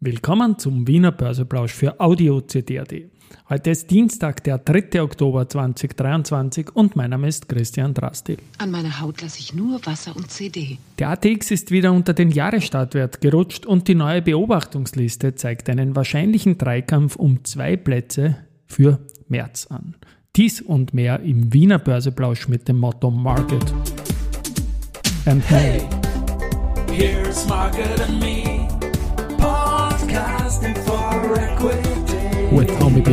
Willkommen zum Wiener Börseplausch für Audio CD.at. Heute ist Dienstag, der 3. Oktober 2023 und mein Name ist Christian Drastil. An meiner Haut lasse ich nur Wasser und CD. Der ATX ist wieder unter den Jahresstartwert gerutscht und die neue Beobachtungsliste zeigt einen wahrscheinlichen Dreikampf um zwei Plätze für März an. Dies und mehr im Wiener Börseplausch mit dem Motto Market. And hey, here's Market and me. With Homie B.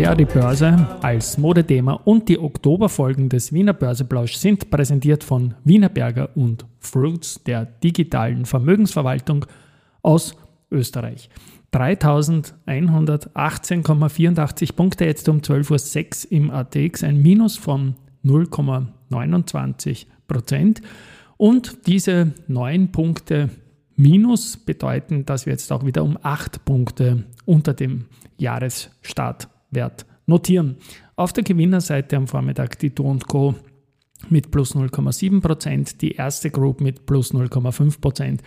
Ja, die Börse als Modethema und die Oktoberfolgen des Wiener Börseplausch sind präsentiert von Wienerberger und Fruits, der digitalen Vermögensverwaltung aus Österreich. 3118,84 Punkte jetzt um 12.06 Uhr im ATX, ein Minus von 0,29 Prozent. Und diese 9 Punkte Minus bedeuten, dass wir jetzt auch wieder um 8 Punkte unter dem Jahresstartwert notieren. Auf der Gewinnerseite am Vormittag die Do Co. mit plus 0,7%, die erste Group mit plus 0,5%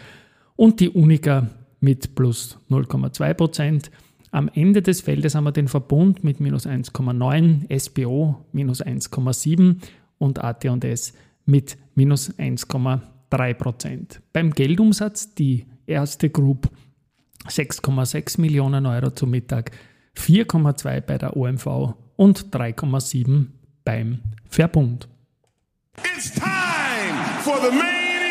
und die Unica mit plus 0,2%. Am Ende des Feldes haben wir den Verbund mit minus 1,9, SBO minus 1,7 und AT&S mit minus 1,3%. Beim Geldumsatz die erste Group 6,6 Millionen Euro zum Mittag, 4,2 bei der OMV und 3,7 beim Verbund. It's time for the main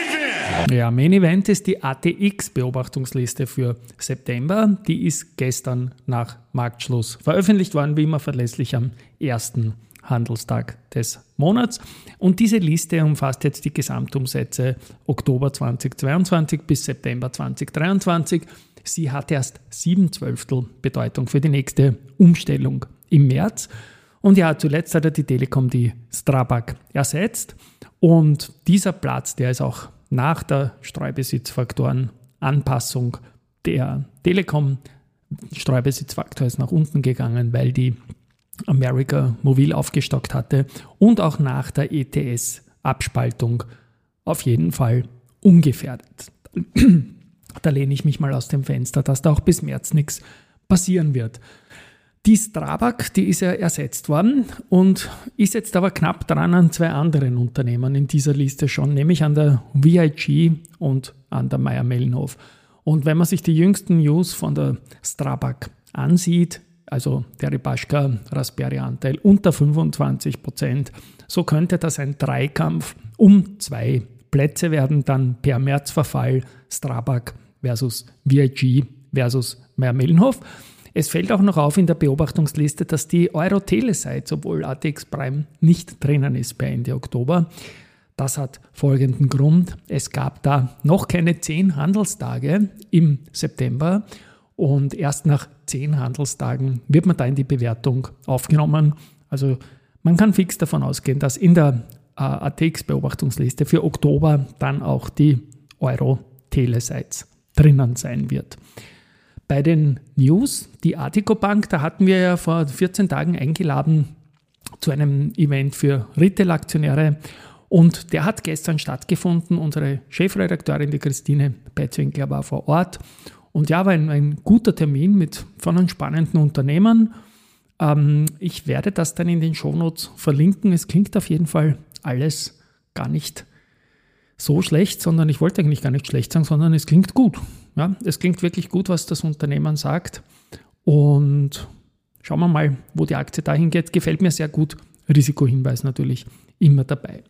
event. Ja, Main Event ist die ATX-Beobachtungsliste für September. Die ist gestern nach Marktschluss veröffentlicht worden, wie immer verlässlich am ersten Handelstag des Monats. Und diese Liste umfasst jetzt die Gesamtumsätze Oktober 2022 bis September 2023. Sie hat erst sieben Zwölftel Bedeutung für die nächste Umstellung im März. Und ja, zuletzt hat er die Telekom die Strabag ersetzt. Und dieser Platz, der ist auch nach der Streubesitzfaktorenanpassung der Telekom, Streubesitzfaktor ist nach unten gegangen, weil die America Mobil aufgestockt hatte und auch nach der ETS-Abspaltung auf jeden Fall ungefährdet. da lehne ich mich mal aus dem Fenster, dass da auch bis März nichts passieren wird. Die Strabag, die ist ja ersetzt worden und ist jetzt aber knapp dran an zwei anderen Unternehmen in dieser Liste schon, nämlich an der VIG und an der Meier-Mellenhof. Und wenn man sich die jüngsten News von der Strabag ansieht, also der Ribaschka Raspberry-Anteil unter 25 Prozent, so könnte das ein Dreikampf um zwei Plätze werden, dann per Märzverfall Strabag versus VIG versus Meyer-Mellenhof. Es fällt auch noch auf in der Beobachtungsliste, dass die Euro-Tele-Seite, obwohl ATX Prime nicht drinnen ist bei Ende Oktober. Das hat folgenden Grund. Es gab da noch keine zehn Handelstage im September und erst nach zehn Handelstagen wird man da in die Bewertung aufgenommen. Also man kann fix davon ausgehen, dass in der äh, ATX-Beobachtungsliste für Oktober dann auch die Euro-Tele-Sites drinnen sein wird. Bei den News, die Artico Bank, da hatten wir ja vor 14 Tagen eingeladen zu einem Event für Retail-Aktionäre und der hat gestern stattgefunden. Unsere Chefredakteurin, die Christine Betzwinkler, war vor Ort. Und ja, war ein, ein guter Termin mit von einem spannenden Unternehmen. Ähm, ich werde das dann in den Shownotes verlinken. Es klingt auf jeden Fall alles gar nicht so schlecht, sondern ich wollte eigentlich gar nicht schlecht sagen, sondern es klingt gut. Ja, es klingt wirklich gut, was das Unternehmen sagt. Und schauen wir mal, wo die Aktie dahin geht. Gefällt mir sehr gut. Risikohinweis natürlich immer dabei.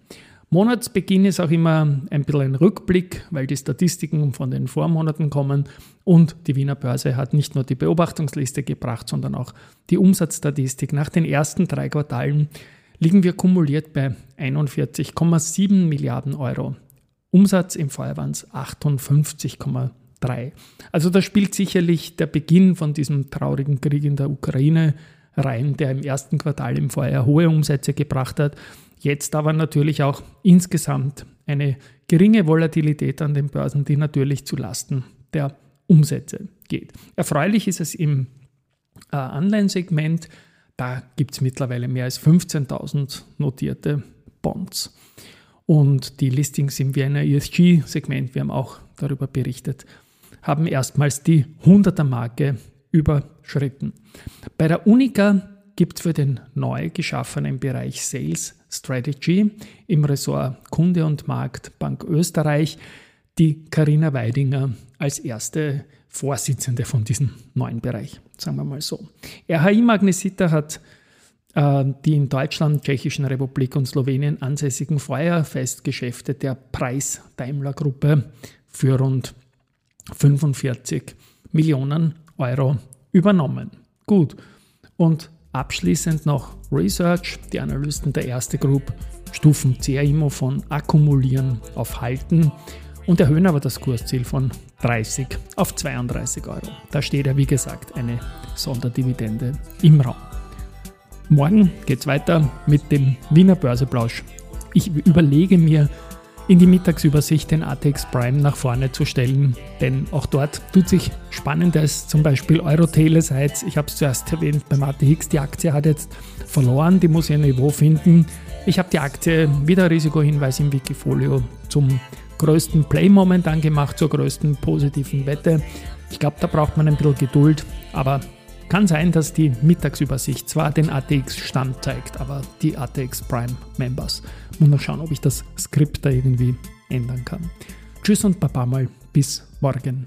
Monatsbeginn ist auch immer ein bisschen ein Rückblick, weil die Statistiken von den Vormonaten kommen und die Wiener Börse hat nicht nur die Beobachtungsliste gebracht, sondern auch die Umsatzstatistik. Nach den ersten drei Quartalen liegen wir kumuliert bei 41,7 Milliarden Euro. Umsatz im Vorjahr waren es 58,3. Also da spielt sicherlich der Beginn von diesem traurigen Krieg in der Ukraine rein, der im ersten Quartal im Vorjahr hohe Umsätze gebracht hat. Jetzt aber natürlich auch insgesamt eine geringe Volatilität an den Börsen, die natürlich zu Lasten der Umsätze geht. Erfreulich ist es im äh, Anleihensegment. Da gibt es mittlerweile mehr als 15.000 notierte Bonds. und die Listings im Vienna ESG-Segment, wir haben auch darüber berichtet, haben erstmals die 100er-Marke überschritten. Bei der Unica gibt für den neu geschaffenen Bereich Sales Strategy im Ressort Kunde und Markt Bank Österreich die Karina Weidinger als erste Vorsitzende von diesem neuen Bereich, sagen wir mal so. RHI Magnesita hat äh, die in Deutschland, Tschechischen Republik und Slowenien ansässigen Feuerfestgeschäfte der Preis Daimler Gruppe für rund 45 Millionen Euro übernommen. Gut. Und abschließend noch Research. Die Analysten der erste Group stufen CRIMO von akkumulieren auf halten und erhöhen aber das Kursziel von 30 auf 32 Euro. Da steht ja wie gesagt eine Sonderdividende im Raum. Morgen geht es weiter mit dem Wiener Börseplausch. Ich überlege mir, in die Mittagsübersicht den ATX Prime nach vorne zu stellen, denn auch dort tut sich Spannendes, zum Beispiel Euro-Telesites. Ich habe es zuerst erwähnt beim ATX, die Aktie hat jetzt verloren, die muss ihr Niveau finden. Ich habe die Aktie wieder Risikohinweis im Wikifolio zum größten Play momentan gemacht, zur größten positiven Wette. Ich glaube, da braucht man ein bisschen Geduld, aber kann sein, dass die Mittagsübersicht zwar den ATX-Stand zeigt, aber die ATX Prime Members. Muss mal schauen, ob ich das Skript da irgendwie ändern kann. Tschüss und Baba mal bis morgen.